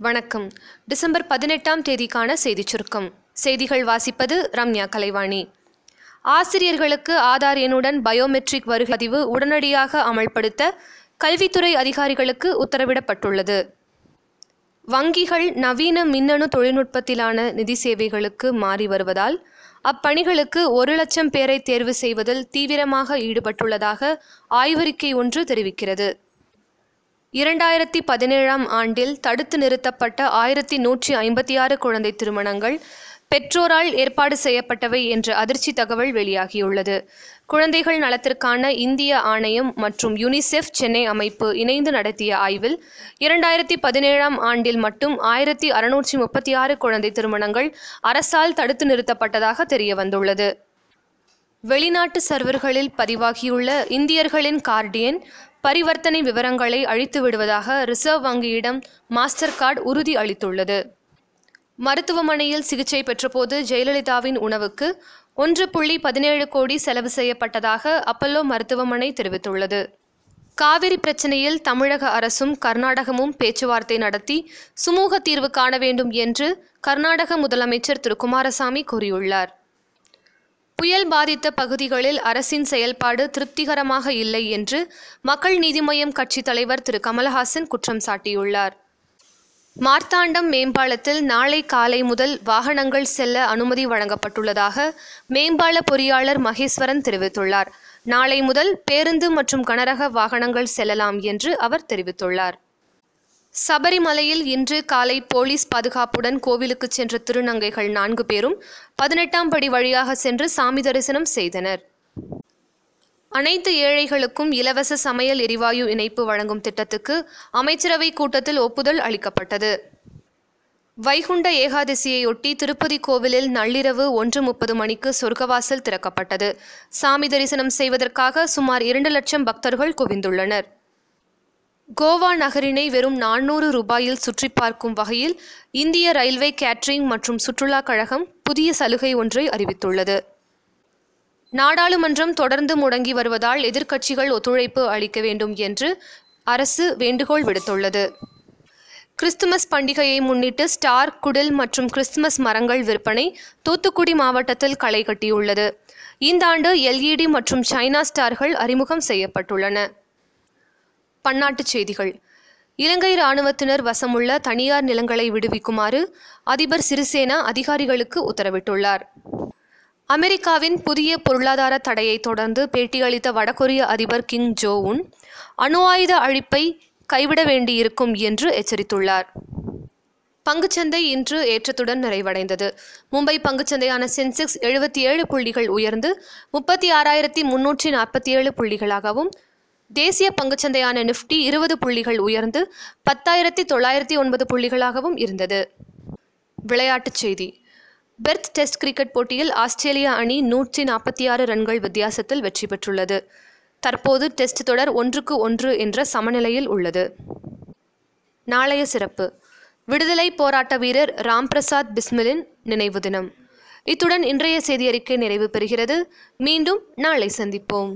வணக்கம். டிசம்பர் பதினெட்டாம் தேதிக்கான செய்திச் சுருக்கம். செய்திகள் வாசிப்பது ரம்யா கலைவாணி. ஆசிரியர்களுக்கு ஆதார் எண்ணுடன் பயோமெட்ரிக் வருகை பதிவு உடனடியாக அமல்படுத்த கல்வித்துறை அதிகாரிகளுக்கு உத்தரவிடப்பட்டுள்ளது. வங்கிகள் நவீன மின்னணு தொழில்நுட்பத்திலான நிதி சேவைகளுக்கு மாறி வருவதால் அப்பணிகளுக்கு ஒரு லட்சம் பேரை தேர்வு செய்வதில் தீவிரமாக ஈடுபட்டுள்ளதாக ஆய்வறிக்கை ஒன்று தெரிவிக்கிறது. இரண்டாயிரத்தி பதினேழாம் ஆண்டில் தடுத்து நிறுத்தப்பட்ட ஆயிரத்தி நூற்றி ஐம்பத்தி ஆறு குழந்தை திருமணங்கள் பெற்றோரால் ஏற்பாடு செய்யப்பட்டவை என்ற அதிர்ச்சி தகவல் வெளியாகியுள்ளது. குழந்தைகள் நலத்திற்கான இந்திய ஆணையம் மற்றும் யுனிசெஃப் சென்னை அமைப்பு இணைந்து நடத்திய ஆய்வில் இரண்டாயிரத்தி பதினேழாம் ஆண்டில் மட்டும் ஆயிரத்தி அறுநூற்றி முப்பத்தி ஆறு குழந்தை திருமணங்கள் அரசால் தடுத்து நிறுத்தப்பட்டதாக தெரிய வந்துள்ளது வெளிநாட்டு சர்வர்களில் பதிவாகியுள்ள இந்தியர்களின் கார்டியன் பரிவர்த்தனை விவரங்களை அழித்து விடுவதாக ரிசர்வ் வங்கியிடம் மாஸ்டர் கார்டு உறுதி அளித்துள்ளது. மருத்துவமனையில் சிகிச்சை பெற்றபோது ஜெயலலிதாவின் உணவுக்கு ஒன்று புள்ளி பதினேழு கோடி செலவு செய்யப்பட்டதாக அப்பல்லோ மருத்துவமனை தெரிவித்துள்ளது. காவிரி பிரச்சனையில் தமிழக அரசும் கர்நாடகமும் பேச்சுவார்த்தை நடத்தி சுமூக தீர்வு காண வேண்டும் என்று கர்நாடக முதலமைச்சர் திரு. குமாரசாமி கூறியுள்ளார். புயல் பாதித்த பகுதிகளில் அரசின் செயல்பாடு திருப்திகரமாக இல்லை என்று மக்கள் நீதிமய்யம் கட்சித் தலைவர் திரு. கமலஹாசன் குற்றம் சாட்டியுள்ளார். மார்த்தாண்டம் மேம்பாலத்தில் நாளை காலை முதல் வாகனங்கள் செல்ல அனுமதி வழங்கப்பட்டுள்ளதாக மேம்பால பொறியாளர் மகேஸ்வரன் தெரிவித்துள்ளார். நாளை முதல் பேருந்து மற்றும் கனரக வாகனங்கள் செல்லலாம் என்று அவர் தெரிவித்துள்ளார். சபரிமலையில் இன்று காலை போலீஸ் பாதுகாப்புடன் கோவிலுக்கு சென்ற திருநங்கைகள் நான்கு பேரும் பதினெட்டாம் படி வழியாக சென்று சாமி தரிசனம் செய்தனர். அனைத்து ஏழைகளுக்கும் இலவச சமையல் எரிவாயு இணைப்பு வழங்கும் திட்டத்துக்கு அமைச்சரவை கூட்டத்தில் ஒப்புதல் அளிக்கப்பட்டது. வைகுண்ட ஏகாதசியையொட்டி திருப்பதி கோவிலில் நள்ளிரவு ஒன்று முப்பது மணிக்கு சொர்க்கவாசல் திறக்கப்பட்டது. சாமி தரிசனம் செய்வதற்காக சுமார் இரண்டு லட்சம் பக்தர்கள் குவிந்துள்ளனர். கோவா நகரினை வெறும் நானூறு ரூபாயில் சுற்றி பார்க்கும் வகையில் இந்திய ரயில்வே கேட்ரிங் மற்றும் சுற்றுலா கழகம் புதிய சலுகை ஒன்றை அறிவித்துள்ளது. நாடாளுமன்றம் தொடர்ந்து முடங்கி வருவதால் எதிர்க்கட்சிகள் ஒத்துழைப்பு அளிக்க வேண்டும் என்று அரசு வேண்டுகோள் விடுத்துள்ளது. கிறிஸ்துமஸ் பண்டிகையை முன்னிட்டு ஸ்டார் குடில் மற்றும் கிறிஸ்துமஸ் மரங்கள் விற்பனை தூத்துக்குடி மாவட்டத்தில் களை கட்டியுள்ளது. இந்த ஆண்டு எல்இடி மற்றும் சைனா ஸ்டார்கள் அறிமுகம் செய்யப்பட்டுள்ளன. பன்னாட்டுச் செய்திகள். இலங்கை இராணுவத்தினர் வசமுள்ள தனியார் நிலங்களை விடுவிக்குமாறு அதிபர் சிறிசேனா அதிகாரிகளுக்கு உத்தரவிட்டுள்ளார். அமெரிக்காவின் புதிய பொருளாதார தடையை தொடர்ந்து பேட்டியளித்த வடகொரிய அதிபர் கிங் ஜோ உன் அணு ஆயுத அழிப்பை கைவிட வேண்டியிருக்கும் என்று எச்சரித்துள்ளார். பங்குச்சந்தை இன்று ஏற்றத்துடன் நிறைவடைந்தது. மும்பை பங்குச்சந்தையான சென்செக்ஸ் எழுபத்தி ஏழு புள்ளிகள் உயர்ந்து முப்பத்தி ஆறாயிரத்தி முன்னூற்றி நாற்பத்தி ஏழு புள்ளிகளாகவும் தேசிய பங்குச்சந்தையான நிஃப்டி இருபது புள்ளிகள் உயர்ந்து பத்தாயிரத்தி தொள்ளாயிரத்தி ஒன்பது புள்ளிகளாகவும் இருந்தது. விளையாட்டுச் செய்தி. பெர்த் டெஸ்ட் கிரிக்கெட் போட்டியில் ஆஸ்திரேலியா அணி நூற்றி நாற்பத்தி ஆறு ரன்கள் வித்தியாசத்தில் வெற்றி பெற்றுள்ளது. தற்போது டெஸ்ட் தொடர் ஒன்றுக்கு ஒன்று என்ற சமநிலையில் உள்ளது. நாளைய சிறப்பு. விடுதலை போராட்ட வீரர் ராம்பிரசாத் பிஸ்மிலின் நினைவு தினம். இத்துடன் இன்றைய செய்தியறிக்கை நிறைவு பெறுகிறது. மீண்டும் நாளை சந்திப்போம்.